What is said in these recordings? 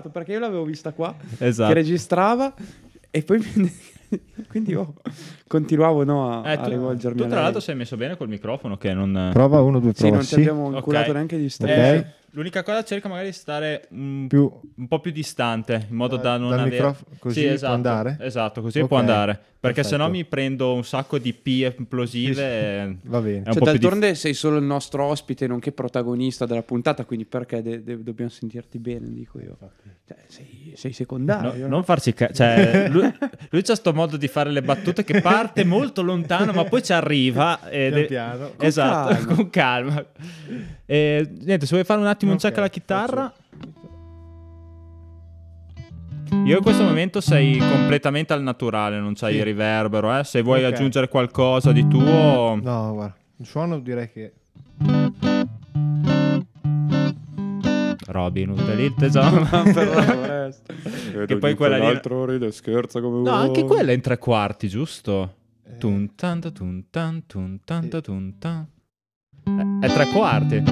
perché io l'avevo vista qua Esatto. che registrava e poi quindi io continuavo no, a, Eh, a tu, rivolgermi tu a tra lei. l'altro sei messo bene col microfono che non... Prova uno, due, Sì, prova. non ti sì. abbiamo Ok. inculato neanche gli Eh, strisci. L'unica cosa cerca magari di stare un, Più un po' più distante in modo Eh, da non dal avere... microfono, così Sì, può esatto, andare? Esatto, così Ok, può andare. Perché perfetto. sennò mi prendo un sacco di P esplosive e Va bene. Cioè, d'altronde sei solo il nostro ospite, nonché protagonista della puntata, quindi perché de- de- dobbiamo sentirti bene, dico io. Cioè, sei, sei No, secondario. no? non farci ca- cioè, lui, lui c'ha sto modo di fare le battute che parte molto lontano, ma poi ci arriva. ed Pian è- piano. Con esatto, calma. con calma. E, niente, se vuoi fare un attimo un Ok, check alla chitarra. Io in questo momento sei completamente al naturale, non c'hai Sì. il riverbero. Eh? Se vuoi Ok. aggiungere qualcosa di tuo, No, guarda, il suono direi che... Robin Hood lì il tesoro. Che poi quella lì- L'altro ride scherza come No, anche quella è in tre quarti, giusto? eh, Tun tanta tun tan tun tanta tun tan. È tre quarti.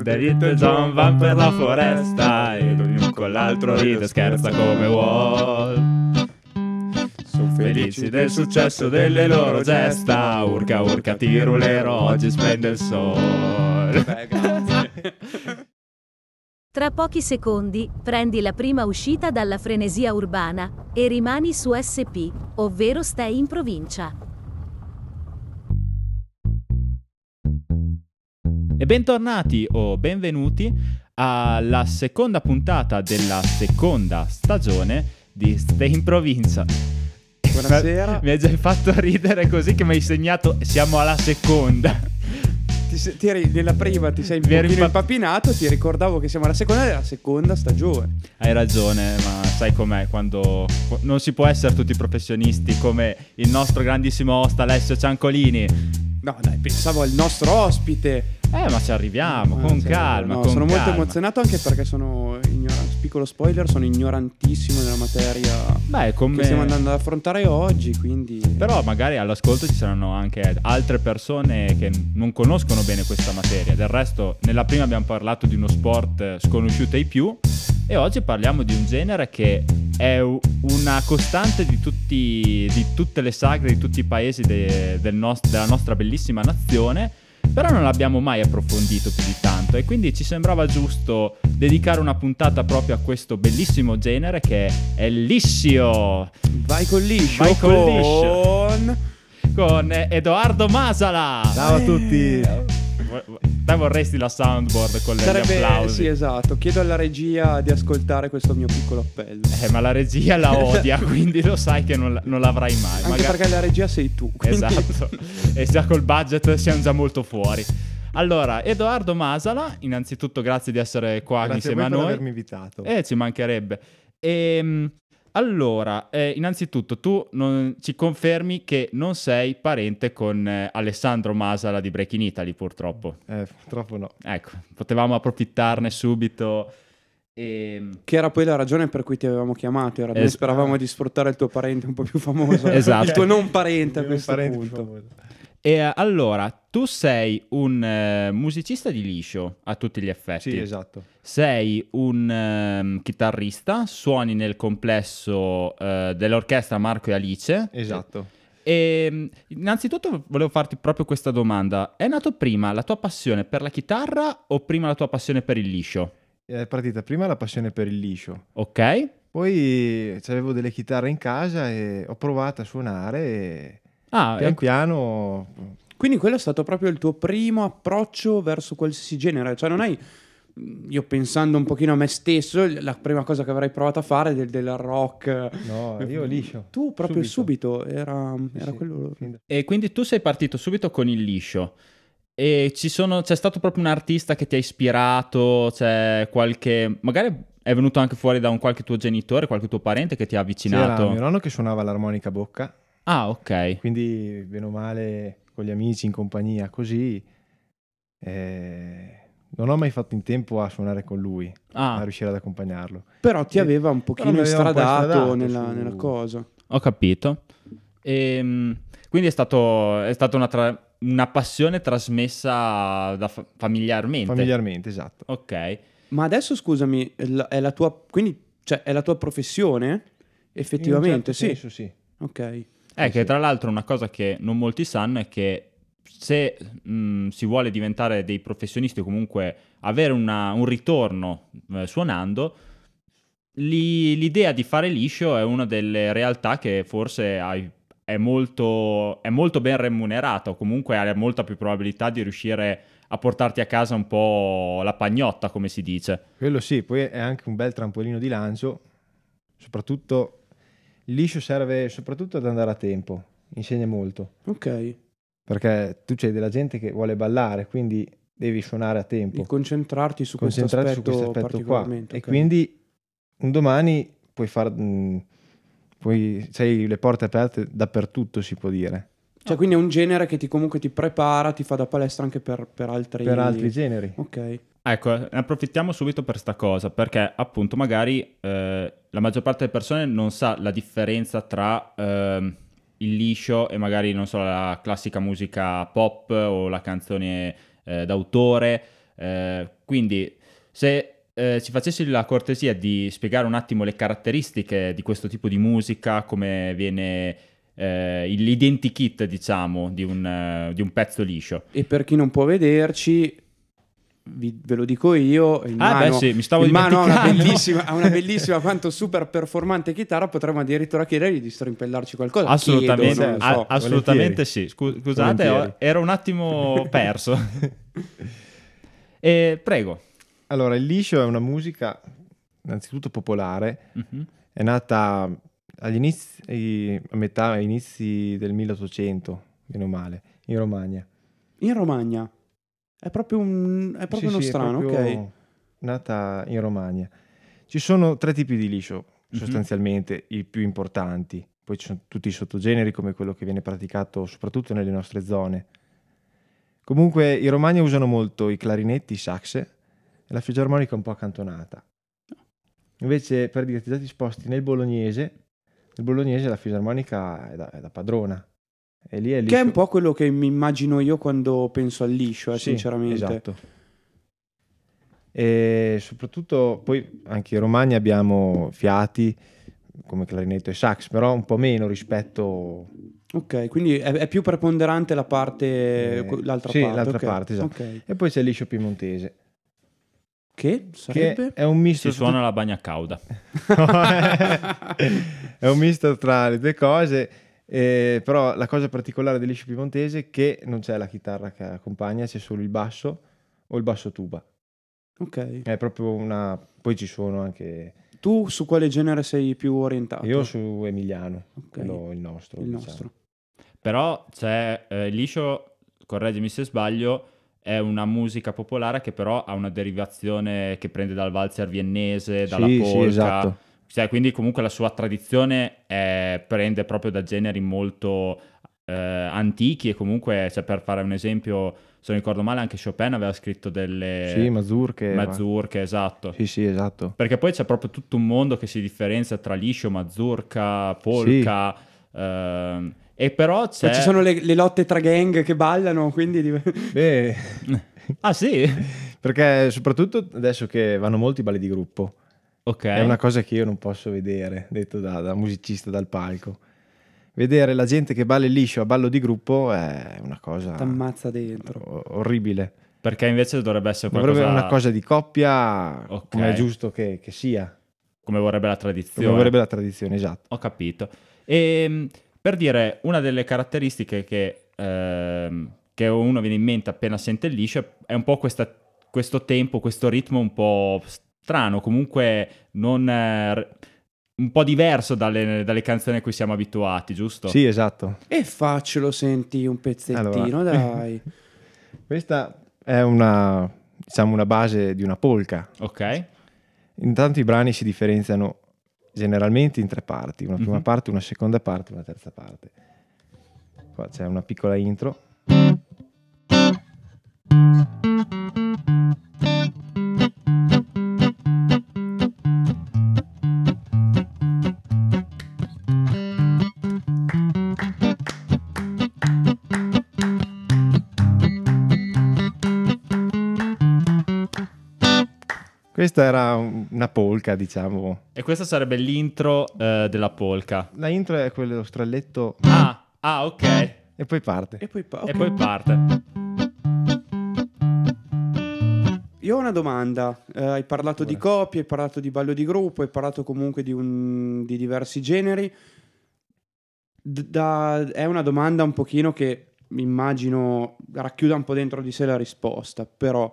Hood e Little John van per la foresta ed ognuno con l'altro ride e scherza come vuol. Sono Felici del successo delle loro gesta, urca urca tirulero, oggi splende il sole. Beh. Tra pochi secondi, prendi la prima uscita dalla frenesia urbana e rimani su SP, ovvero stai in provincia. E bentornati o benvenuti alla seconda puntata della seconda stagione di Stay in provincia. Buonasera. Mi hai già fatto ridere così che mi hai segnato siamo alla seconda. Ti, ti eri- nella prima ti sei un pochino impa- impapinato, ti ricordavo che siamo alla seconda della seconda stagione. Hai ragione, ma sai com'è quando non si può essere tutti professionisti come il nostro grandissimo host Alessio Ciancolini. No, dai, pensavo al nostro ospite. Eh, ma ci arriviamo, Ah, con sì, calma, no, con sono molto calma. emozionato anche perché sono ignorante. Piccolo spoiler, sono ignorantissimo nella materia Beh, come... che stiamo andando ad affrontare oggi, quindi... Però magari all'ascolto ci saranno anche altre persone che non conoscono bene questa materia. Del resto, nella prima abbiamo parlato di uno sport sconosciuto ai più e oggi parliamo di un genere che è una costante di, tutti, di tutte le sagre di tutti i paesi de- del nos- della nostra bellissima nazione. Però non l'abbiamo mai approfondito più di tanto e quindi ci sembrava giusto dedicare una puntata proprio a questo bellissimo genere che è il lissio. Vai col liscio. Vai liscio. con- con Edoardo Masala. Ciao a tutti. Te vorresti la soundboard con le- gli Sarebbe, applausi. sì, esatto. Chiedo alla regia di ascoltare questo mio piccolo appello. Eh, ma la regia la odia, quindi lo sai che non, non l'avrai mai. Anche Magari- perché la regia sei tu. quindi- Esatto. e già col budget siamo già molto fuori. Allora, Edoardo Masala, innanzitutto grazie di essere qua Grazie a insieme voi a per noi. avermi invitato. Eh, ci mancherebbe. Ehm, allora, eh, innanzitutto tu non- ci confermi che non sei parente con eh, Alessandro Masala di Breaking Italy, purtroppo. Eh, purtroppo no. Ecco, potevamo approfittarne subito. Ehm, Che era poi la ragione per cui ti avevamo chiamato. Era noi Es- speravamo di sfruttare il tuo parente un po' più famoso. Esatto. Il tuo non parente a questo parente più punto. E eh, allora, tu sei un eh, musicista di liscio a tutti gli effetti. Sì, esatto. Sei un ehm, chitarrista, suoni nel complesso eh, dell'orchestra Marco e Alice. Esatto. E mh, innanzitutto volevo farti proprio questa domanda. È nato prima la tua passione per la chitarra o prima la tua passione per il liscio? È partita prima la passione per il liscio. Ok? Poi avevo delle chitarre in casa e ho provato a suonare e Ah, pian ecco. piano Quindi quello è stato proprio il tuo primo approccio verso qualsiasi genere. Cioè non hai... Io pensando un pochino a me stesso, la prima cosa che avrei provato a fare è del, del rock. No, io liscio. Tu proprio subito, era, era Sì, quello... E quindi tu sei partito subito con il liscio. E ci sono, c'è stato proprio un artista che ti ha ispirato, c'è qualche... Magari è venuto anche fuori da un qualche tuo genitore, qualche tuo parente che ti ha avvicinato. mio nonno che suonava l'armonica a bocca, Ah, ok. quindi bene o male con gli amici in compagnia così eh, non ho mai fatto in tempo a suonare con lui, a Ah, riuscire ad accompagnarlo. Però ti Sì. aveva un pochino po' stradato stradato nella, su- nella cosa. ho capito. Ehm, quindi è, stato, è stata una, tra- una passione trasmessa da fa- familiarmente. Familiarmente, esatto. Ok. Ma adesso scusami, è la tua, quindi, cioè, è la ua professione? Effettivamente, In un certo sì. senso sì. Ok. È Sì, che sì. tra l'altro una cosa che non molti sanno è che se mh, si vuole diventare dei professionisti o comunque avere una- un ritorno eh, suonando, li- l'idea di fare liscio è una delle realtà che forse hai- è, molto, è molto ben remunerata o comunque hai molta più probabilità di riuscire a portarti a casa un po' la pagnotta, come si dice. Quello sì, poi è anche un bel trampolino di lancio, soprattutto liscio serve soprattutto ad andare a tempo, insegna molto, Ok. perché tu c'hai della gente che vuole ballare, quindi devi suonare a tempo, Di concentrarti su questo concentrarti su aspetto, questo aspetto qua particolarmente. e quindi un domani puoi far mh, puoi, c'hai le porte aperte dappertutto si può dire, Cioè, quindi è un genere che ti comunque ti prepara, ti fa da palestra anche per, per altri... per altri generi. Ok. Ecco, ne approfittiamo subito per sta cosa, perché appunto magari eh, la maggior parte delle persone non sa la differenza tra ehm, il liscio e magari, non so, la classica musica pop o la canzone eh, d'autore. Eh, quindi, se eh, ci facessi la cortesia di spiegare un attimo le caratteristiche di questo tipo di musica, come viene eh, l'identikit, diciamo, di un, eh, di un pezzo liscio. E per chi non può vederci, vi- ve lo dico io, in Ah, mano, beh, sì, mi stavo in mano ha una bellissima, ha una bellissima quanto super performante chitarra, potremmo addirittura chiedergli di strimpellarci qualcosa. Assolutamente, Chiedo, a- so. assolutamente sì. Scu- scusate, ho- ero un attimo perso. E prego. Allora, il liscio è una musica innanzitutto popolare, Mhm. è nata agli inizi, a metà, inizi del 1800, meno male, in Romagna. In Romagna. È proprio, un, è proprio Sì, uno sì, strano, proprio ok. Nata in Romagna. Ci sono tre tipi di liscio, Mhm. sostanzialmente, i più importanti. Poi ci sono tutti i sottogeneri, come quello che viene praticato soprattutto nelle nostre zone. Comunque, i romani usano molto i clarinetti, i sax e la fisarmonica un po' accantonata. Invece, per dirti, già ti sposti nel bolognese, nel bolognese la fisarmonica è da, è da padrona. E lì è Che è liscio. un po' quello che mi immagino io quando penso al liscio, eh, Sì, sinceramente. Esatto. E soprattutto poi anche in Romagna abbiamo fiati come clarinetto e sax, però un po' meno rispetto Ok, quindi è, è più preponderante la parte, Eh, l'altra sì, parte. l'altra ok. parte, esatto. Ok. e poi c'è il liscio piemontese, Che che sarebbe? è un misto Si suona la bagna cauda. è un misto tra le due cose, eh, però la cosa particolare del liscio piemontese è che non c'è la chitarra che accompagna, c'è solo il basso o il basso tuba. Ok. È proprio una poi ci sono anche Tu su quale genere sei più orientato? io su Emiliano, Ok, quello il nostro, il diciamo. nostro. Però c'è eh, liscio, correggimi se sbaglio, è una musica popolare che però ha una derivazione che prende dal valzer viennese, dalla Sì, polka. sì, esatto. Cioè, quindi comunque la sua tradizione è- prende proprio da generi molto eh, antichi e comunque, cioè, per fare un esempio, se non ricordo male, anche Chopin aveva scritto delle Sì, mazurche. mazurche, esatto. Sì, sì, esatto. Perché poi c'è proprio tutto un mondo che si differenzia tra liscio, mazurka, polka. ehm, e però c'è... Poi ci sono le, le lotte tra gang che ballano, quindi... Beh, Ah sì? perché soprattutto adesso che vanno molti balli di gruppo, Ok. è una cosa che io non posso vedere, detto da, da musicista dal palco. Vedere la gente che balla liscio a ballo di gruppo è una cosa T'ammazza dentro. orribile. Perché invece dovrebbe essere Dovrebbe qualcosa una cosa di coppia, Ok. come è giusto che, che sia, come vorrebbe la come tradizione. vorrebbe la tradizione, esatto. Ho capito. E per dire, una delle caratteristiche che, ehm, che uno viene in mente appena sente il liscio è un po' questa- questo tempo, questo ritmo un po' strano, comunque non... eh, un po' diverso dalle, dalle canzoni a cui siamo abituati, giusto? Sì, esatto. E faccelo, senti, un pezzettino, Allora. dai. Questa è una, diciamo, una base di una polka. Ok. Intanto i brani si differenziano generalmente in tre parti, una prima Mhm. parte, una seconda parte e una terza parte. Qua c'è una piccola intro. Questa era un- una polka, diciamo. E questa sarebbe l'intro eh, della polka. La intro è quello stralletto Ah, ah, ok. e poi parte. E poi, pa- E poi parte. Io ho una domanda. Eh, hai parlato di coppie, hai parlato di ballo di gruppo, hai parlato comunque di, un- di diversi generi. D- da- è una domanda un pochino che immagino racchiuda un po' dentro di sé la risposta, però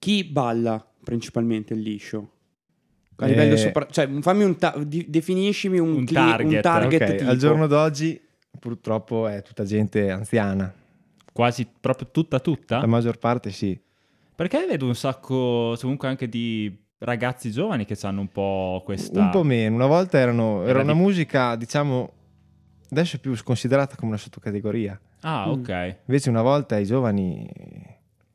chi balla principalmente il liscio? A Eh, livello sopra- cioè, fammi un ta- di- definiscimi un, Un cli- target, un target Ok, tipo. al giorno d'oggi purtroppo è tutta gente anziana. Quasi proprio tutta tutta? La maggior parte sì. Perché vedo un sacco, comunque anche di ragazzi giovani che hanno un po' questa... Un po' meno. Una volta erano, era Era una di- musica, diciamo, adesso è più considerata come una sottocategoria. Ah, Mm. ok. Invece una volta i giovani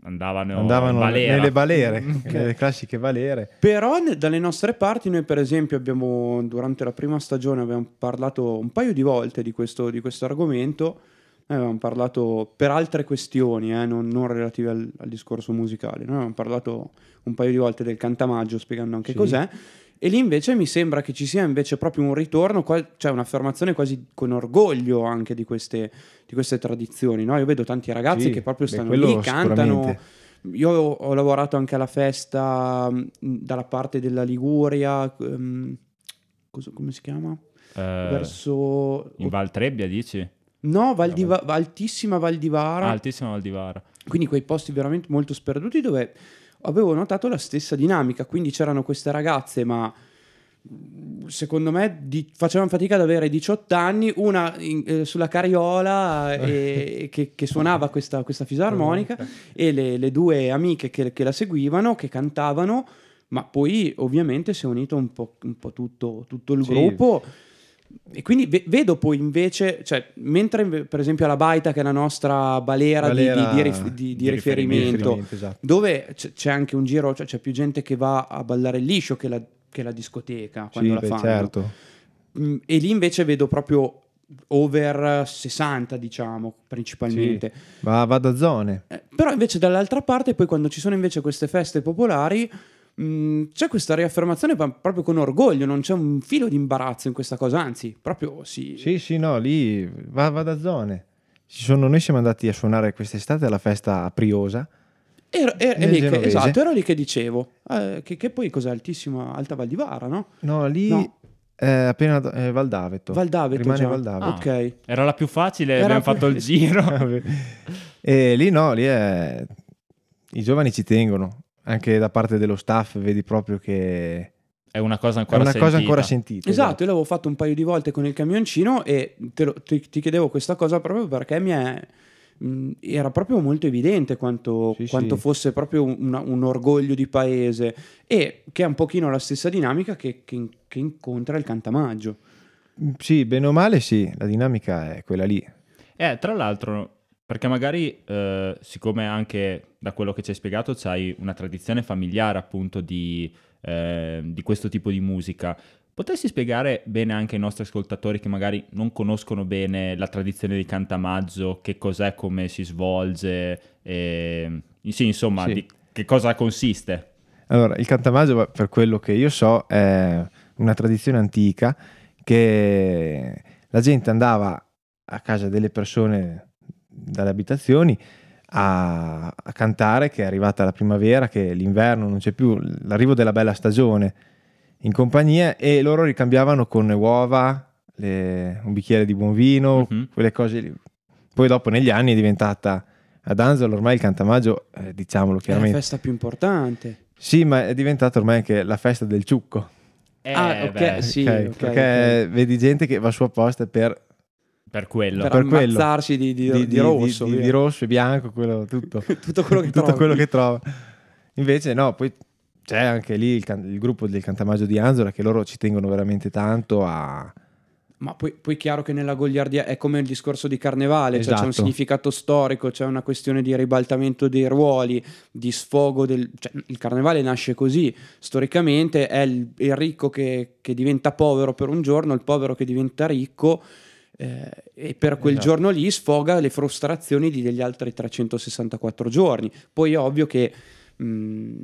Andavano, andavano nelle balere, Ok. nelle classiche balere. Però ne- dalle nostre parti noi per esempio abbiamo durante la prima stagione abbiamo parlato un paio di volte di questo, di questo argomento, Noi avevamo parlato per altre questioni, eh, non, non relative al, al discorso musicale, noi avevamo parlato un paio di volte del cantamaggio spiegando anche Sì. cos'è e lì invece mi sembra che ci sia invece proprio un ritorno, cioè un'affermazione quasi con orgoglio anche di queste, di queste tradizioni, no? Io vedo tanti ragazzi Sì, che proprio beh, stanno quello lì, cantano, io ho, lavorato anche alla festa mh, dalla parte della Liguria, ehm, cosa- come si chiama? Eh, Verso... in Val Trebbia, dici? No, Val di Va- altissima Val di Vara, Ah, altissima Val di Vara. quindi quei posti veramente molto sperduti dove avevo notato la stessa dinamica, quindi c'erano queste ragazze, ma secondo me di- facevano fatica ad avere 18 anni, una in- eh, sulla carriola e- che, che suonava questa, questa fisarmonica e le, le due amiche che, che la seguivano, che cantavano, ma poi ovviamente si è unito un po', un po' tutto, tutto il Sì. gruppo. E quindi ve- vedo poi invece, cioè, mentre per esempio alla Baita, che è la nostra balera, di- Balera di, di di- di riferimento, riferimento, esatto. dove c'è anche un giro, cioè c'è più gente che va a ballare liscio che la, che la discoteca quando Sì, la beh, fanno. certo. Mm, E lì invece vedo proprio over 60, diciamo, principalmente. Va, va da zone. Eh, però invece dall'altra parte, poi quando ci sono invece queste feste popolari, mh, c'è questa riaffermazione ma proprio con orgoglio, non c'è un filo di imbarazzo in questa cosa, anzi, proprio sì. Sì, sì, no, lì va, va da zone. Ci sono- noi siamo andati a suonare quest'estate alla festa a Priosa. Era, era- Nel lì che, esatto, era lì che dicevo, eh, che, che poi cos'è altissima, Alta Val di Vara, no? No, lì No. è appena eh, Val d'Aveto. Val d'Aveto Rimane già. Val d'Aveto. Ah. Ok. Era la più facile, Era abbiamo più- fatto il giro. e lì no, lì è... I giovani ci tengono. Anche da parte dello staff vedi proprio che È una cosa è ancora una sentita. cosa ancora sentita. Esatto, io l'avevo fatto un paio di volte con il camioncino e te lo- ti, ti chiedevo questa cosa proprio perché mi è, mh, era proprio molto evidente quanto, Sì, quanto sì. fosse proprio un, una- un orgoglio di paese e che è un pochino la stessa dinamica che, che che incontra il cantamaggio. Sì, bene o male sì, la dinamica è quella lì. Eh, tra l'altro, perché magari, eh, siccome anche da quello che ci hai spiegato c'hai una tradizione familiare appunto di, eh, di questo tipo di musica, potresti spiegare bene anche ai nostri ascoltatori che magari non conoscono bene la tradizione di Cantamaggio, che cos'è, come si svolge, e, sì, insomma, Sì. di che cosa consiste? Allora, il cantamaggio, per quello che io so, è una tradizione antica che la gente andava a casa delle persone dalle abitazioni a, a cantare che è arrivata la primavera, che l'inverno non c'è più, l'arrivo della bella stagione in compagnia e loro ricambiavano con uova, le- un bicchiere di buon vino, Mhm. quelle cose lì. Poi dopo negli anni è diventata ad Anzolo ormai il cantamaggio, eh, diciamolo È la chiaramente, festa più importante. sì, ma è diventata ormai anche la festa del ciucco. Eh, Ah, ok, beh, sì. ok? ok, perché vedi gente che va su apposta per, per quello. Per, per quello. ammazzarsi di, di- di rosso. di, rosso e bianco, quello, tutto, Tutto quello che tutto trovi. quello che trova. Invece no, poi c'è anche lì il, can- il gruppo del Cantamaggio di Anzola che loro ci tengono veramente tanto a... Ma poi, poi chiaro che nella goliardia è come il discorso di carnevale, cioè c'è un Esatto. significato storico, c'è una questione di ribaltamento dei ruoli, di sfogo del... cioè, il carnevale nasce così, storicamente è il, il ricco che, che diventa povero per un giorno, il povero che diventa ricco eh, e per quel Esatto. giorno lì sfoga le frustrazioni di- degli altri 364 giorni. Poi è ovvio che... mh,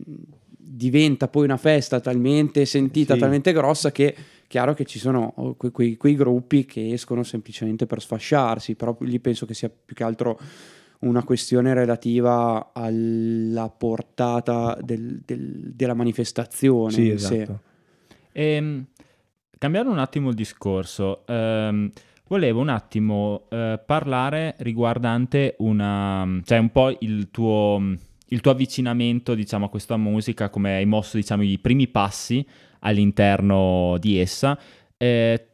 diventa poi una festa talmente sentita, Sì. talmente grossa che chiaro che ci sono oh, que- quei, quei gruppi che escono semplicemente per sfasciarsi, però lì penso che sia più che altro una questione relativa alla portata del- del- della manifestazione. Sì, esatto. Ehm, cambiando un attimo il discorso, ehm, volevo un attimo eh, parlare riguardante una, cioè un po' il tuo, il tuo avvicinamento, diciamo, a questa musica, come hai mosso, diciamo, i primi passi all'interno di essa. Eh,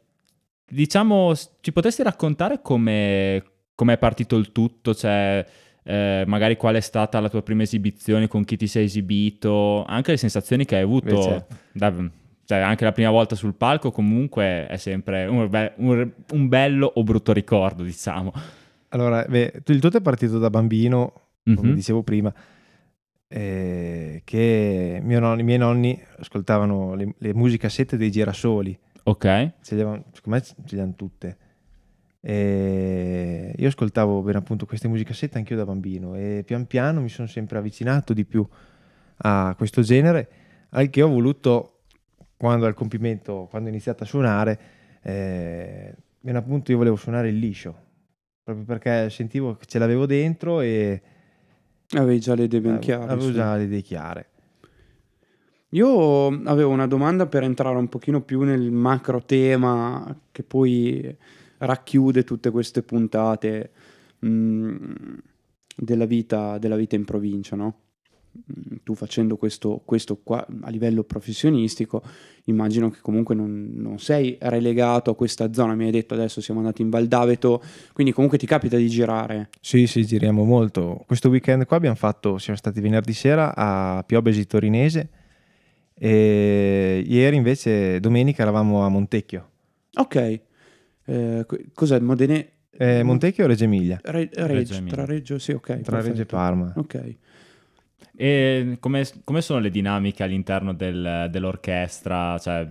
diciamo, ci potresti raccontare come come è partito il tutto, cioè eh, magari qual è stata la tua prima esibizione, con chi ti sei esibito, anche le sensazioni che hai avuto certo. da- cioè anche la prima volta sul palco comunque è sempre un, be- un- un bello o brutto ricordo, diciamo. Allora, beh, il tutto è partito da bambino, come Mhm. dicevo prima, eh, che mio nonni- i miei nonni ascoltavano le, le musicassette dei girasoli, Ok, ce le avevano- secondo me ce le hanno tutte. E io ascoltavo bene appunto queste musicassette anch'io da bambino e pian piano mi sono sempre avvicinato di più a questo genere, al che ho voluto, quando al compimento, quando ho iniziato a suonare, eh, appunto io volevo suonare il liscio, proprio perché sentivo che ce l'avevo dentro e Avevi già le idee ben chiare. avevo sì. già le idee chiare. Io avevo una domanda per entrare un pochino più nel macro tema che poi racchiude tutte queste puntate mh, della, vita, della vita in provincia, no? Mm, Tu facendo questo, questo qua a livello professionistico, immagino che comunque non, non sei relegato a questa zona. Mi hai detto adesso siamo andati in Val d'Aveto, quindi comunque ti capita di girare. Sì, sì, giriamo molto. Questo weekend qua abbiamo fatto, siamo stati venerdì sera a Piobesi Torinese e ieri invece domenica eravamo a Montecchio. Ok, Eh, co- cos'è Modene? Eh, Montecchio o Reggio Emilia? Re- Reggio Reggio, Emilia. tra Reggio, sì, ok. Tra perfetto. Reggio e Parma. Ok. E come, come sono le dinamiche all'interno del- dell'orchestra? Cioè,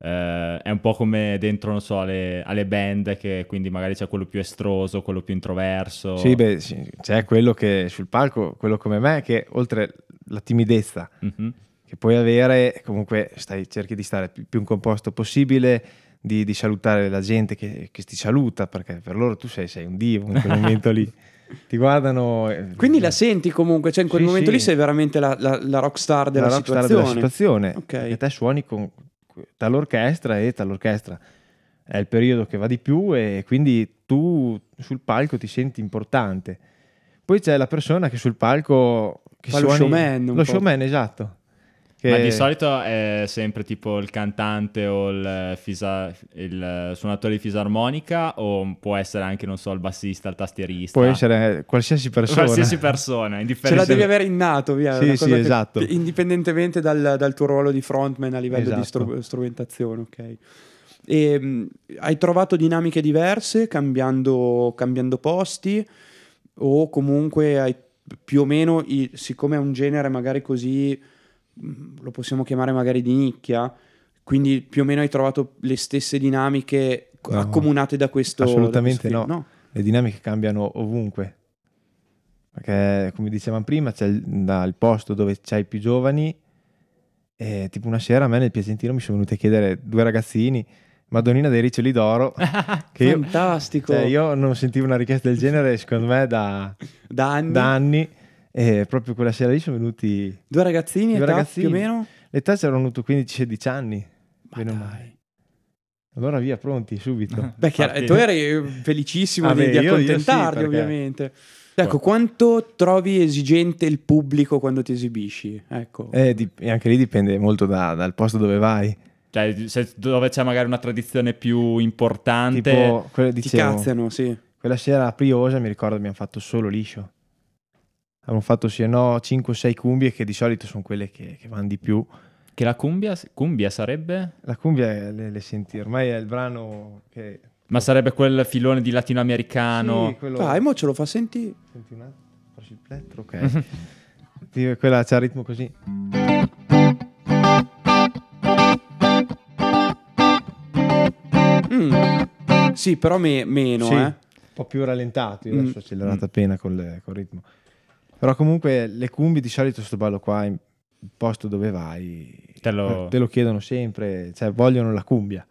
eh, è un po' come dentro, non so, alle, alle band, che quindi magari c'è quello più estroso, quello più introverso. Sì, beh, c'è quello che sul palco, quello come me, che oltre la timidezza Mhm. che puoi avere, comunque stai, cerchi di stare più composto possibile, di, di salutare la gente che, che ti saluta, perché per loro tu sei, sei un divo in quel momento lì. Ti guardano... eh, Quindi la senti comunque, cioè in quel Sì, momento sì. lì sei veramente la, la, la rockstar della la rockstar situazione. della situazione. Ok. Perché te suoni con dall'orchestra e dall'orchestra è il periodo che va di più e quindi tu sul palco ti senti importante. Poi c'è la persona che sul palco che Fa lo suoni- showman un Lo po'. showman, esatto. Che- Ma di solito è sempre tipo il cantante o il, fisa- il suonatore di fisarmonica o può essere anche, non so, il bassista, il tastierista? può essere qualsiasi persona. Qualsiasi persona, Ce la devi avere innato, via. Sì, sì, che- esatto. indipendentemente dal, dal tuo ruolo di frontman a livello di Esatto. stru- strumentazione, ok. E, mh, hai trovato dinamiche diverse cambiando, cambiando posti o comunque hai più o meno, i- siccome è un genere magari così, lo possiamo chiamare magari di nicchia, quindi più o meno hai trovato le stesse dinamiche No, accomunate da questo da assolutamente questo film? no. Le dinamiche cambiano ovunque. Perché, come dicevamo prima, c'è il, dal posto dove c'hai più giovani. E tipo una sera a me nel Piacentino mi sono venuti a chiedere due ragazzini, Madonnina dei Riccioli d'Oro, che io, Fantastico. cioè, io non sentivo una richiesta del genere, secondo me, da, da anni. da anni. E proprio quella sera lì sono venuti. Due ragazzini, Due età ragazzini. più o meno? L'età c'erano avuto 15-16 anni. Ma dai. male. Allora via, pronti, subito. Beh, chiaro, Infatti- tu eri felicissimo Ah, di, beh, di io- io sì, accontentarli, perché- ovviamente. Ecco, quanto trovi esigente il pubblico quando ti esibisci? Ecco. Eh, dip- e anche lì dipende molto da- dal posto dove vai. Cioè, se- dove c'è magari una tradizione più importante. Tipo, quello ti dicevo, cazziano, sì. quella sera a Priosa mi ricordo abbiamo fatto solo liscio. Abbiamo fatto sì e no 5-6 cumbie che di solito sono quelle che, che vanno di più. Che la cumbia, cumbia sarebbe? La cumbia è- le, le senti, ormai è il brano che... Ma sarebbe quel filone di latinoamericano. Sì, quello... Dai, mo ce lo fa sentire. Senti un attimo, faccio il plettro, ok. Quella c'ha il ritmo così. Mm. Sì, però me- meno, Sì, eh. un po' più rallentato, io Mm. adesso ho accelerato appena col, col ritmo. Però comunque le cumbie di solito sto ballo qua in- il posto dove vai Te lo- te lo chiedono sempre, cioè vogliono la cumbia.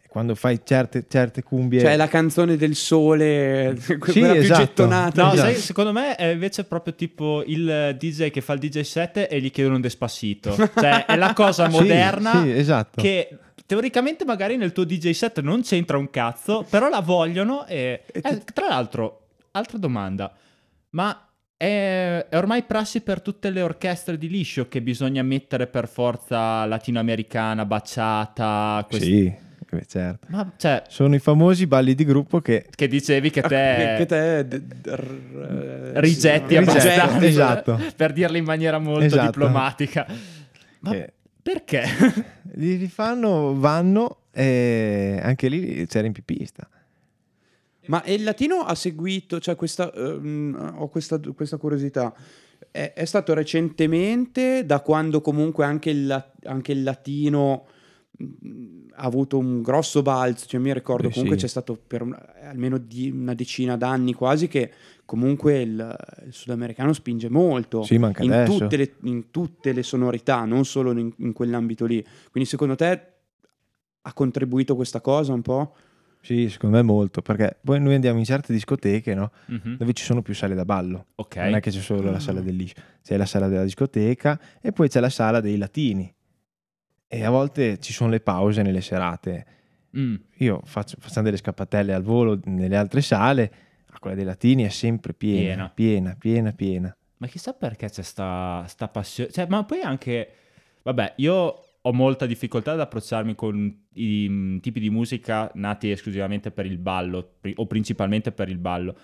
E quando fai certe, certe cumbie... Cioè la canzone del sole, quella più esatto. gettonata. No, Esatto. sai, secondo me è invece proprio tipo il DJ che fa il DJ set e gli chiedono un despacito. Cioè, è la cosa Sì, moderna sì, esatto. che teoricamente magari nel tuo DJ set non c'entra un cazzo, però la vogliono e... E eh, tra l'altro, altra domanda, ma è, è ormai prassi per tutte le orchestre di liscio che bisogna mettere per forza latinoamericana, baciata, questi- Sì, eh, certo. Ma cioè, Sono i famosi balli di gruppo che... che dicevi che te... che te eh, rigetti sì, abbastanza Rigetti, esatto. per dirlo in maniera molto Esatto. diplomatica. Ma che perché? li rifanno, vanno e anche lì c'era in pipista. Ma il latino ha seguito, cioè questa, ehm, ho questa, questa curiosità, è, è stato recentemente, da quando comunque anche il, anche il latino mh, ha avuto un grosso balzo, cioè mi ricordo Beh, comunque sì. c'è stato per un- almeno di una decina d'anni quasi che comunque il, il sudamericano spinge molto Sì, in, tutte le, in tutte le sonorità, non solo in, in quell'ambito lì. Quindi secondo te ha contribuito questa cosa un po'? Sì, secondo me molto, perché poi noi andiamo in certe discoteche, no? Mhm. Dove ci sono più sale da ballo. Ok. Non è che c'è solo la sala Ah. del liscio, c'è la sala della discoteca e poi c'è la sala dei latini. E a volte ci sono le pause nelle serate. Mm. Io faccio, facciamo delle scappatelle al volo nelle altre sale, a quella dei latini è sempre piena, piena, piena, piena. Ma chissà perché c'è sta, sta passione. Cioè, ma poi anche... Vabbè, io ho molta difficoltà ad approcciarmi con i mm, tipi di musica nati esclusivamente per il ballo, o principalmente per il ballo.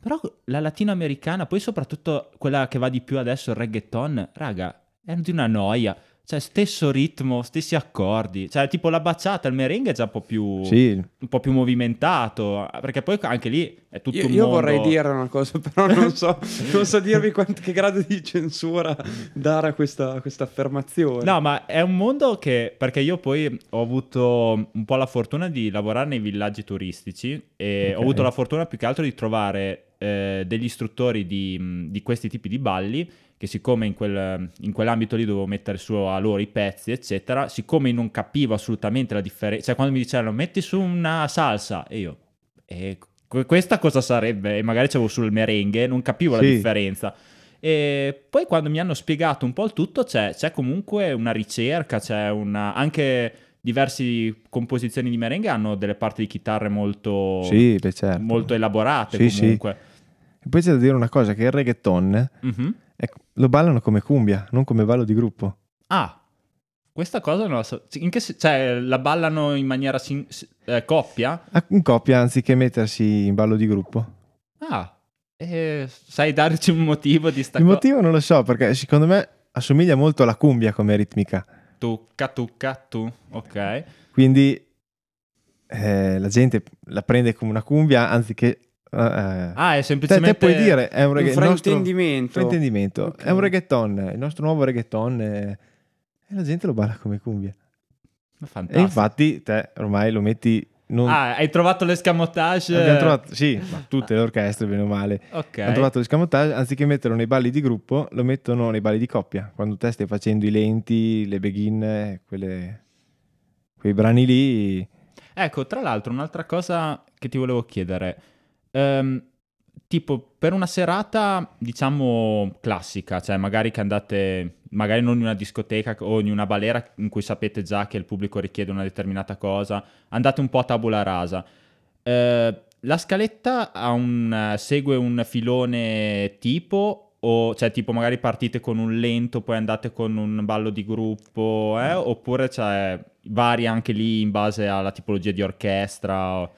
Però la latinoamericana, poi soprattutto quella che va di più adesso, il reggaeton, raga, è di una noia. Cioè, stesso ritmo, stessi accordi. Cioè, tipo la baciata, il merengue è già un po' più... Sì, un po' più movimentato, perché poi anche lì è tutto Io, un io mondo... vorrei dire una cosa, però non so, non so dirvi quant- che grado di censura dare a questa, questa affermazione. No, ma è un mondo che, perché io poi ho avuto un po' la fortuna di lavorare nei villaggi turistici e Ok. ho avuto la fortuna più che altro di trovare eh, degli istruttori di, di questi tipi di balli che siccome in, quel- in quell'ambito lì dovevo mettere su a loro i pezzi, eccetera, siccome non capivo assolutamente la differenza, cioè quando mi dicevano metti su una salsa e io, e que- questa cosa sarebbe? E magari c'avevo sul merengue, non capivo la Sì. differenza. E poi quando mi hanno spiegato un po' il tutto c'è, c'è comunque una ricerca, c'è una, anche diverse composizioni di merengue hanno delle parti di chitarre molto, sì, beh, certo. molto elaborate Sì, sì. comunque. E poi c'è da dire una cosa, che il reggaeton Mhm. Ecco, lo ballano come cumbia, non come ballo di gruppo. Ah, questa cosa non la so. In che cioè, la ballano in maniera sin- eh, coppia? Ah, In coppia anziché mettersi in ballo di gruppo. Ah, e sai darci un motivo di sta Il cosa? motivo non lo so, perché secondo me assomiglia molto alla cumbia come ritmica. Tucca, tucca, tu, ok. Quindi eh, la gente la prende come una cumbia anziché... eh, Ah, è te, semplicemente... te puoi dire, è un, un regga- nostro- fraintendimento. fraintendimento. Ok. È un reggaeton, il nostro nuovo reggaeton eh, e la gente lo balla come cumbia. E infatti te ormai lo metti... Non... Ah, hai trovato l'escamotage? Abbiamo trovato, sì, ma tutte le orchestre, bene o male. Ok. Hanno trovato l'escamotage, anziché metterlo nei balli di gruppo, lo mettono nei balli di coppia. Quando te stai facendo i lenti, le begin, eh, quelle, quei brani lì, Ecco, tra l'altro, un'altra cosa che ti volevo chiedere. Ehm, tipo, per una serata, diciamo, classica, cioè magari che andate, magari non in una discoteca o in una balera in cui sapete già che il pubblico richiede una determinata cosa, andate un po' a tabula rasa. Eh, la scaletta ha un, segue un filone tipo, o, cioè tipo magari partite con un lento, poi andate con un ballo di gruppo, eh? oppure cioè, varia anche lì in base alla tipologia di orchestra.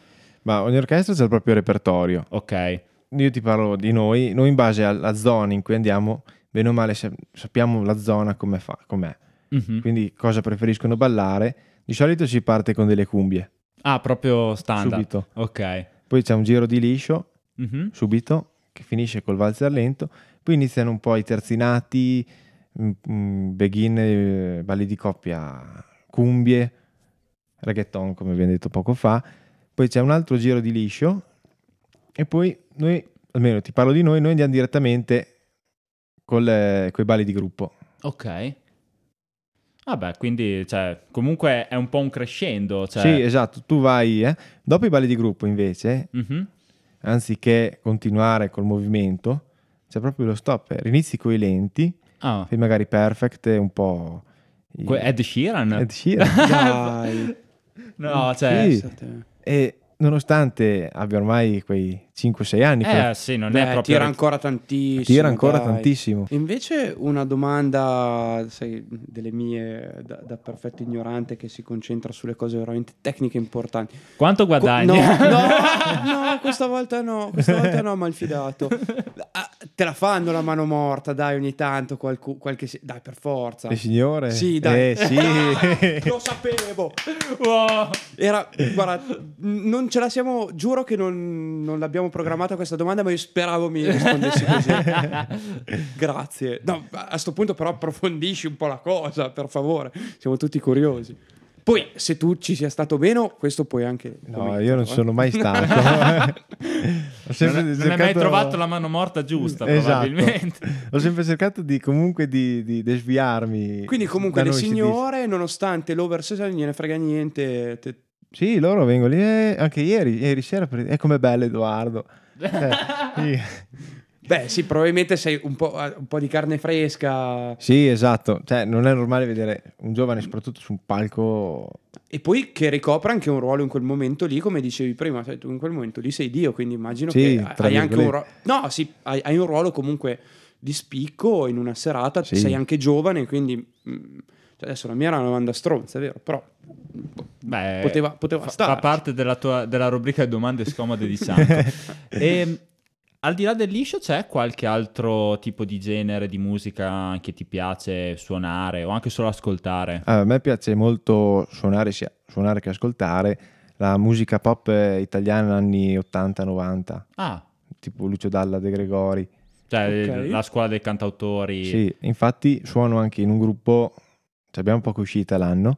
Ma ogni orchestra c'è il proprio repertorio. Ok, Io ti parlo di noi, noi in base alla zona in cui andiamo, bene o male sa- sappiamo la zona come fa, com'è. Mhm. Quindi cosa preferiscono ballare. Di solito si parte con delle cumbie, Ah, proprio standard. subito. Ok. Poi c'è un giro di liscio, Mhm. subito, che finisce col valzer lento. Poi iniziano un po' i terzinati, mm, mm, begin, eh, balli di coppia, cumbie, reggaeton come abbiamo detto poco fa. Poi c'è un altro giro di liscio e poi noi, almeno ti parlo di noi, noi andiamo direttamente con i balli di gruppo. Ok. Vabbè, quindi cioè, comunque è un po' un crescendo. Cioè... Sì, esatto, tu vai, eh. dopo i balli di gruppo invece, Mhm. anziché continuare col movimento, c'è proprio lo stop, inizi con i lenti, Ah, fai magari perfect un po'... que- Ed Sheeran? Ed Sheeran. Dai. No, cioè... Sì. E nonostante abbia ormai quei 5-6 anni, Eh sì, non Beh, è proprio... tira ancora tantissimo. tira ancora dai. tantissimo. Invece una domanda, sai, delle mie da, da perfetto ignorante che si concentra sulle cose veramente tecniche importanti. Quanto Co- guadagni? No, no, no, questa volta no, questa volta no, malfidato. Ah, te la fanno la mano morta, dai, ogni tanto qualcu- qualche... si- Dai, per forza. Il signore? Sì, dai. Eh, sì. Lo sapevo. Wow. Era, guarda, non ce la siamo, giuro che non, non l'abbiamo programmata questa domanda, ma io speravo mi rispondessi così. Grazie. No, a sto punto però approfondisci un po' la cosa, per favore. Siamo tutti curiosi. Poi, se tu ci sia stato meno, questo puoi anche... No, io non eh. sono mai stato. Ho sempre Non, non hai mai cercato- trovato la mano morta giusta, Esatto. probabilmente. Ho sempre cercato di comunque di, di desviarmi. Quindi comunque le signore, nonostante non gliene frega niente. te- Sì, loro vengono lì eh, anche ieri, ieri sera. Per... È come bello Edoardo. Eh, sì. Beh, sì, probabilmente sei un po', un po' di carne fresca. Sì, esatto. Cioè, non è normale vedere un giovane, soprattutto su un palco. E poi che ricopra anche un ruolo in quel momento lì, come dicevi prima, cioè, tu in quel momento lì sei Dio, quindi immagino Sì, che hai anche un ruolo... No, sì, hai, hai un ruolo comunque di spicco in una serata, Sì. sei anche giovane, quindi... mm, cioè, adesso la mia era una domanda stronza, è vero, però Beh, poteva, poteva fa, stare. fa parte della, tua, della rubrica domande scomode di Santo. e al di là del liscio c'è qualche altro tipo di genere di musica che ti piace suonare o anche solo ascoltare? Ah, a me piace molto suonare, sia suonare che ascoltare la musica pop eh, italiana anni 80-90, Ah, tipo Lucio Dalla, De Gregori. cioè Ok. la scuola dei cantautori. Sì, infatti suono anche in un gruppo, cioè abbiamo poche uscite l'anno,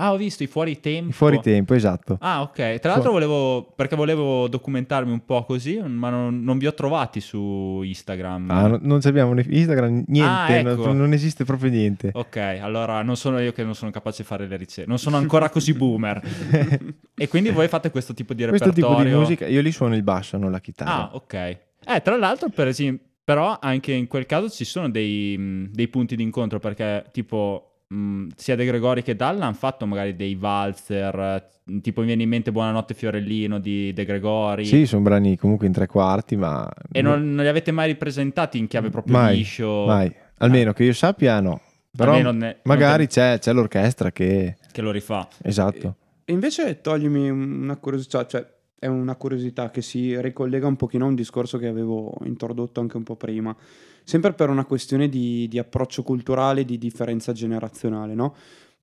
Ah, ho visto i fuori tempo. i fuori tempo, esatto. Ah, ok. Tra l'altro volevo, perché volevo documentarmi un po' così, ma non, non vi ho trovati su Instagram. Ah, no- non abbiamo Instagram, niente, Ah, ecco. non, non esiste proprio niente. Ok, allora non sono io che non sono capace di fare le ricerche, non sono ancora così boomer. e quindi voi fate questo tipo di Questo tipo repertorio? di musica, io lì suono il basso, non la chitarra. Ah, ok. Eh, tra l'altro, per esempio, però anche in quel caso ci sono dei, dei punti di incontro perché tipo mh, sia De Gregori che Dalla hanno fatto magari dei valzer, eh, tipo mi viene in mente Buonanotte Fiorellino di De Gregori. Sì, sono brani comunque in tre quarti, ma... E non, non li avete mai ripresentati in chiave proprio mai, liscio? mai. Almeno che io sappia no. Però ne- magari non c'è, c'è l'orchestra che... Che lo rifà. Esatto. E invece toglimi una curiosità, cioè è una curiosità che si ricollega un pochino a un discorso che avevo introdotto anche un po' prima, sempre per una questione di, di approccio culturale, di differenza generazionale, no?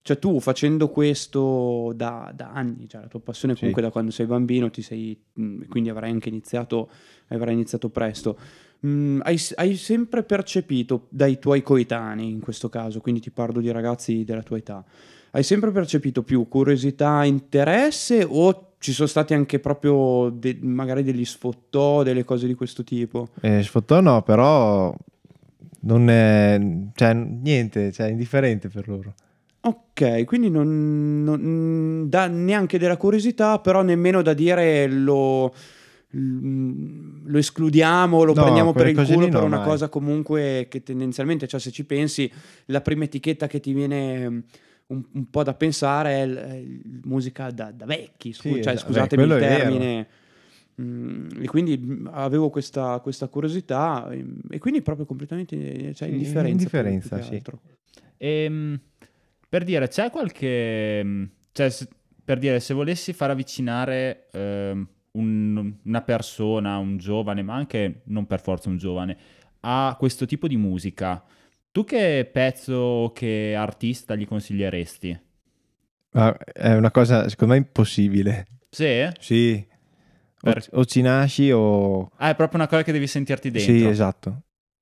Cioè tu facendo questo da, da anni, cioè la tua passione Sì. comunque da quando sei bambino, ti sei, mh, quindi avrai anche iniziato, avrai iniziato presto, mh, hai, hai sempre percepito dai tuoi coetanei in questo caso, quindi ti parlo di ragazzi della tua età, hai sempre percepito più curiosità, interesse o ci sono stati anche proprio de- magari degli sfottò, delle cose di questo tipo? Eh, sfottò no, però non è... Cioè, niente, cioè, indifferente per loro. Ok, quindi non, non dà neanche della curiosità, però nemmeno da dire lo, lo escludiamo, lo No, prendiamo per il culo per no, una mai. cosa comunque che tendenzialmente, cioè se ci pensi, la prima etichetta che ti viene un, un po' da pensare è, il- musica da, da vecchi, scu- Sì, cioè, esatto. scusatemi Beh, il è vero. Mm, e quindi mm, avevo questa, questa curiosità ehm, e quindi proprio completamente cioè, Sì, indifferenza. indifferenza, sì. altro. Ehm, per dire, c'è qualche... mh, Cioè, per dire, se volessi far avvicinare ehm, un- una persona, un giovane, ma anche non per forza un giovane, a questo tipo di musica, tu che pezzo o che artista gli consiglieresti? Ma è una cosa, secondo me, impossibile. Sì? Sì. O, Per- o ci nasci o... Ah, è proprio una cosa che devi sentirti dentro. Sì, esatto.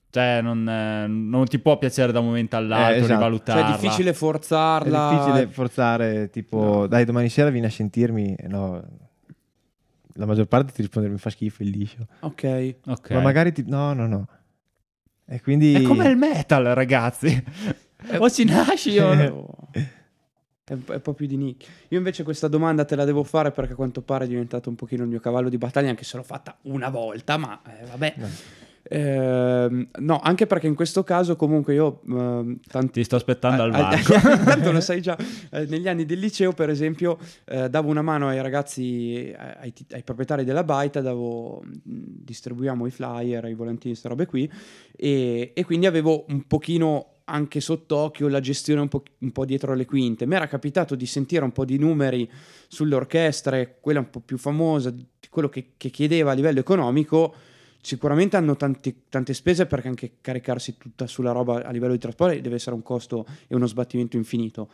Cioè, non, eh, non ti può piacere da un momento all'altro, Eh, esatto. rivalutarla. Cioè, è difficile È forzarla. difficile forzare, tipo, No. dai, domani sera vieni a sentirmi. No, la maggior parte ti risponde mi fa schifo il liscio. Ok. Ok. Ma magari ti... No, no, no. E quindi... È come il metal, ragazzi. o ci nasci o. È un, po', più di nicchia. Io invece questa domanda te la devo fare perché a quanto pare è diventato un pochino il mio cavallo di battaglia, anche se l'ho fatta una volta, ma eh, vabbè. No. Ehm, no, anche perché in questo caso comunque io... ehm, tanti- Ti sto aspettando al Ah, ah. Tanto lo sai già, Eh, negli anni del liceo per esempio eh, davo una mano ai ragazzi, eh, ai, ai proprietari della baita, davo, distribuiamo i flyer, i volantini, queste robe qui e, e quindi avevo un pochino anche sott'occhio la gestione un po', un po' dietro le quinte. Mi era capitato di sentire un po' di numeri sulle orchestre, quella un po' più famosa, di quello che, che chiedeva a livello economico. Sicuramente hanno tanti- tante spese perché anche caricarsi tutta sulla roba a livello di trasporto deve essere un costo e uno sbattimento infinito.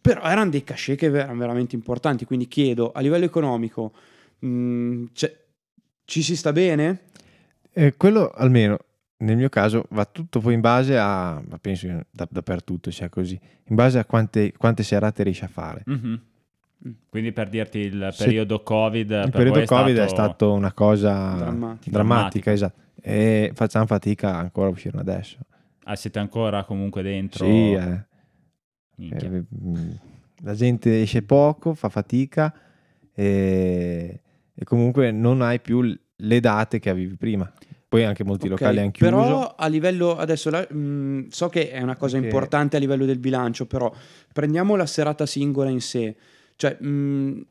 Però erano dei cachet che erano veramente importanti. Quindi chiedo a livello economico, mh, c'è- ci si sta bene? Eh, quello almeno nel mio caso va tutto poi in base a, ma penso che da- dappertutto sia così, in base a quante, quante serate riesci a fare. Mhm. Mm. Quindi per dirti il Se- periodo Covid, Il per periodo voi Covid è stato una cosa Drammatica. drammatica, esatto. E facciamo fatica ancora a uscirne adesso. Ah, siete ancora comunque dentro? Sì, eh. Eh, mm, la gente esce poco, fa fatica e, e comunque non hai più le date che avevi prima. Poi anche molti Ok, locali hanno chiuso. Però a livello adesso la- mh, so che è una cosa Perché- importante a livello del bilancio, però prendiamo la serata singola in sé. Cioè, mh,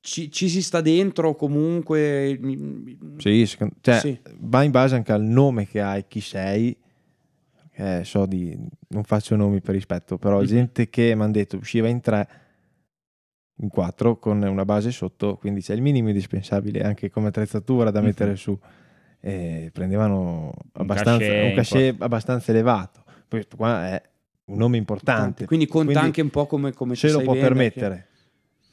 ci, ci si sta dentro comunque. mh, Sì, secondo- cioè, Sì. va in base anche al nome che hai, chi sei. Eh, so di, non faccio nomi per rispetto, però Mhm. gente che mi hanno detto usciva in tre, in quattro, con una base sotto, quindi c'è il minimo indispensabile anche come attrezzatura da Mhm. mettere su. E prendevano abbastanza, cachet un cachet abbastanze elevato. Poi questo qua è un nome importante. Quindi conta Quindi anche un po' come, come se ci lo può vendere, permettere.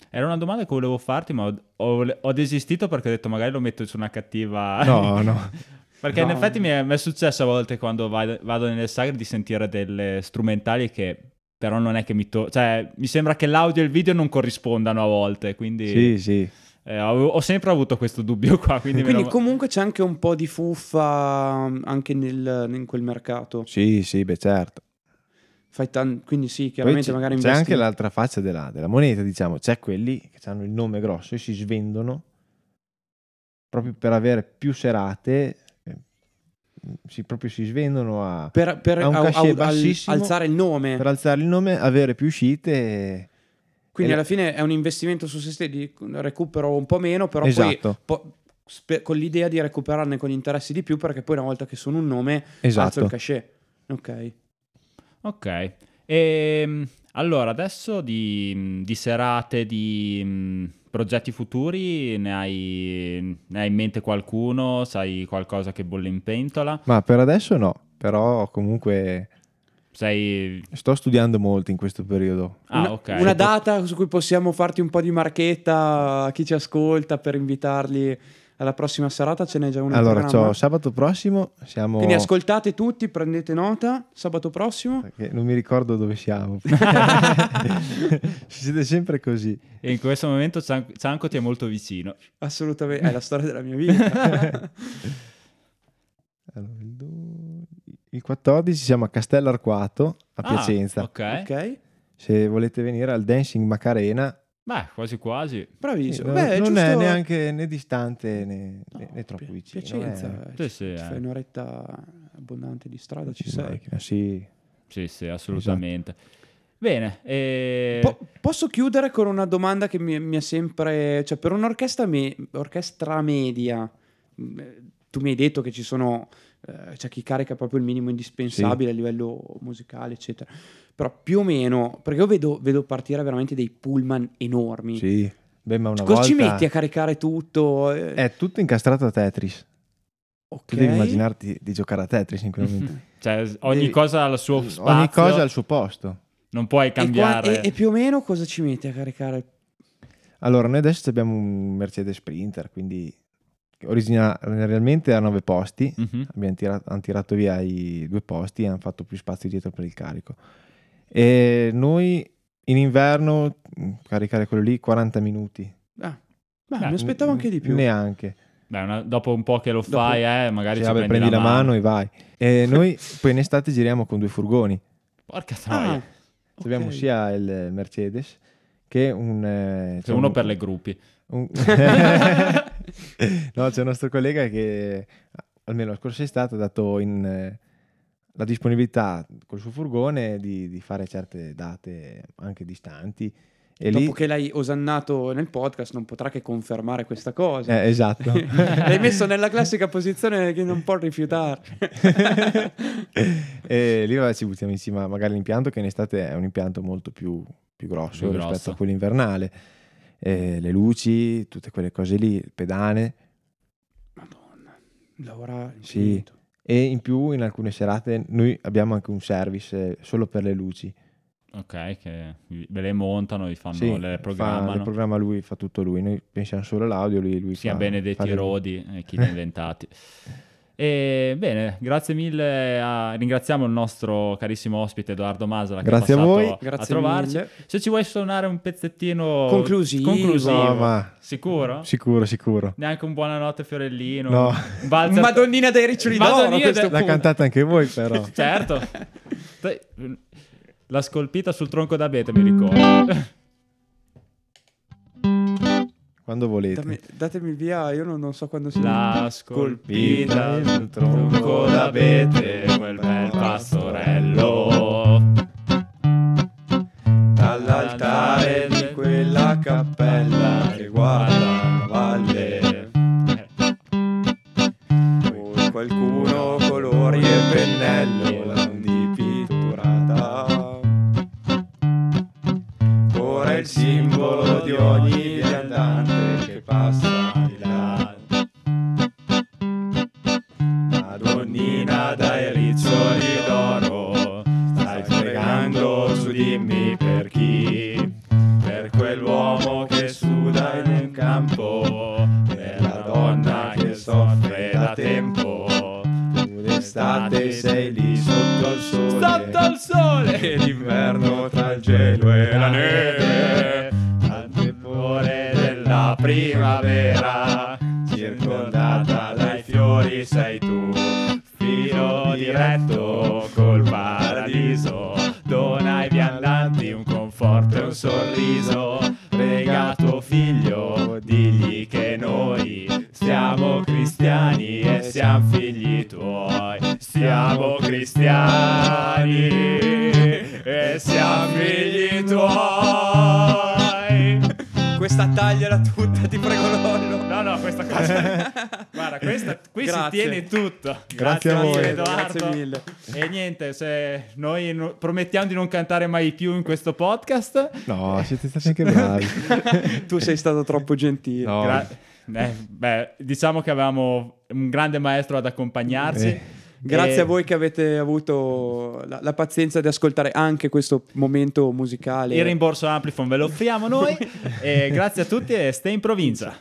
Era una domanda che volevo farti, ma ho, ho- ho desistito perché ho detto magari lo metto su una cattiva... No, no. Perché in No. effetti mi è, mi è successo a volte quando vai- vado nelle sagre di sentire delle strumentali che però non è che mi... To- cioè, mi sembra che l'audio e il video non corrispondano a volte, quindi Sì, sì. Eh, ho, ho sempre avuto questo dubbio qua. Quindi, Quindi lo- comunque c'è anche un po' di fuffa mh, anche nel- in quel mercato. Sì, sì, beh certo. Fai tan- quindi sì, chiaramente c'è, magari c'è investi- anche l'altra faccia della, della moneta, diciamo, c'è quelli che hanno il nome grosso e si svendono proprio per avere più serate, eh, si, proprio si svendono a, per, per ha un cachet au- al- alzare il nome. per alzare il nome, avere più uscite. e- Quindi e- alla fine è un investimento su se stessi, recupero un po' meno, però Esatto. poi po- spe- con l'idea di recuperarne con gli interessi di più, perché poi una volta che sono un nome, alzo Esatto. il cachet. Ok. Ok. Ehm, allora, adesso di, di serate, di mh, progetti futuri, ne hai, ne hai in mente qualcuno? Sai qualcosa che bolle in pentola? Ma per adesso no, però comunque Sei... sto studiando molto in questo periodo. Ah, una, ok. una data su cui possiamo farti un po' di marchetta a chi ci ascolta per invitarli alla prossima serata, ce n'è già una Allora, c'ho sabato prossimo siamo... Quindi ascoltate tutti, prendete nota, sabato prossimo. perché non mi ricordo dove siamo. Siete sempre così. E in questo momento Cian- Cianco ti è molto vicino. Assolutamente, è la storia della mia vita. Allora, il, do- il 14 siamo a Castello Arquato a Ah, Piacenza. ok. ok, Se volete venire al Dancing Macarena, Beh, quasi quasi. sì, bravissimo. non, Beh, non giusto- è neanche né distante né, No, né- troppo Pi- vicino. Piacenza, eh. Sì, ci- sì, ci eh. fai un'oretta abbondante di strada, ci sei. sì. Sì, sì, assolutamente. Bene. e- Po- posso chiudere con una domanda che mi, mi ha sempre... Cioè, per un'orchestra me- orchestra media, mh, tu mi hai detto che ci sono... eh, c'è chi carica proprio il minimo indispensabile a livello musicale, eccetera. Però più o meno, perché io vedo, vedo partire veramente dei pullman enormi. Sì. Beh, ma una Cosa volta ci metti a caricare tutto? Eh, è tutto incastrato a Tetris. ok. Tu devi immaginarti di giocare a Tetris in quel momento. Cioè, ogni Devi- cosa ha il suo spazio. Ogni cosa al suo posto. Non puoi E, qua- cambiare. e- e più o meno cosa ci metti a caricare? Allora, noi adesso abbiamo un Mercedes Sprinter, quindi originariamente a 9 posti, Mhm. abbiamo tirato, hanno tirato via i due posti e hanno fatto più spazio dietro per il carico. E noi in inverno mh, caricare quello lì 40 minuti. Ah, beh, Beh, mi aspettavo anche di più. Neanche. Beh, una- dopo un po' che lo Dopo- fai, eh, magari ci vabbè, prendi, prendi la mano e vai. E noi poi in estate giriamo con due furgoni. Porca troia. Ah, Abbiamo ok. sia il Mercedes che un... eh, C'è c'è uno un- per le gruppi. un- no, c'è un nostro collega che almeno la scorsa estate ha dato in, eh, la disponibilità col suo furgone di, di fare certe date anche distanti. E lì, Dopo che l'hai osannato nel podcast, non potrà che confermare questa cosa. Eh, esatto. l'hai messo nella classica posizione che non può rifiutare. e lì vabbè, ci buttiamo insieme a magari l'impianto che in estate è un impianto molto più, più grosso Più rispetto grosso. a quello invernale. Eh, le luci, tutte quelle cose lì, il pedane. Madonna, lavora Sì. infinito. E in più in alcune serate noi abbiamo anche un service eh, solo per le luci. Ok, che ve le montano, vi fanno, Sì, le fa- programmano. le programma lui, fa tutto lui. Noi pensiamo solo all'audio, lui, lui sia fa, Benedetti fa Rodi, eh, chi li ha inventati. E bene, grazie mille. a- ringraziamo il nostro carissimo ospite Edoardo Masala che Grazie è a voi. a Grazie trovarci. mille. Se ci vuoi suonare un pezzettino Conclusivo. conclusivo, No, ma- sicuro? Sicuro, sicuro. Neanche un buonanotte Fiorellino. No. valzer- Madonnina dei riccioli d'oro Madonnina dei- L'ha punto. cantata anche voi però. Certo. La scolpita sul tronco d'abete, mi ricordo. Quando volete. Dammi- datemi il via, io non, non so quando si La scolpita sul tronco d'abete, quel bel pastorello. Dall'altare di quella cappella che guarda la valle. Poi qualcuno colori e pennello l'han dipitturata. Ora è il simbolo di ogni passa di là. Madonnina dai riccioli d'oro, stai pregando su dimmi per chi? Per quell'uomo che suda in un campo, per la donna che soffre da tempo. Tu d'estate sei lì sotto il sole, Sotto il sole! e d'inverno tra il gelo e la neve. Primavera, circondata dai fiori sei tu, tagliala tutta, ti prego Lollo. No, no, questa cosa. Guarda, questa, qui si Grazie. tiene tutto. Grazie a mille, voi. Edoardo. Grazie mille. E niente, se noi no- promettiamo di non cantare mai più in questo podcast. No, siete stati anche bravi. tu sei stato troppo gentile. No. gra- eh, beh, diciamo che avevamo un grande maestro ad accompagnarci. Eh. Grazie E- a voi che avete avuto la, la pazienza di ascoltare anche questo momento musicale. Il rimborso Amplifon ve lo offriamo noi. grazie a tutti e stay in provincia.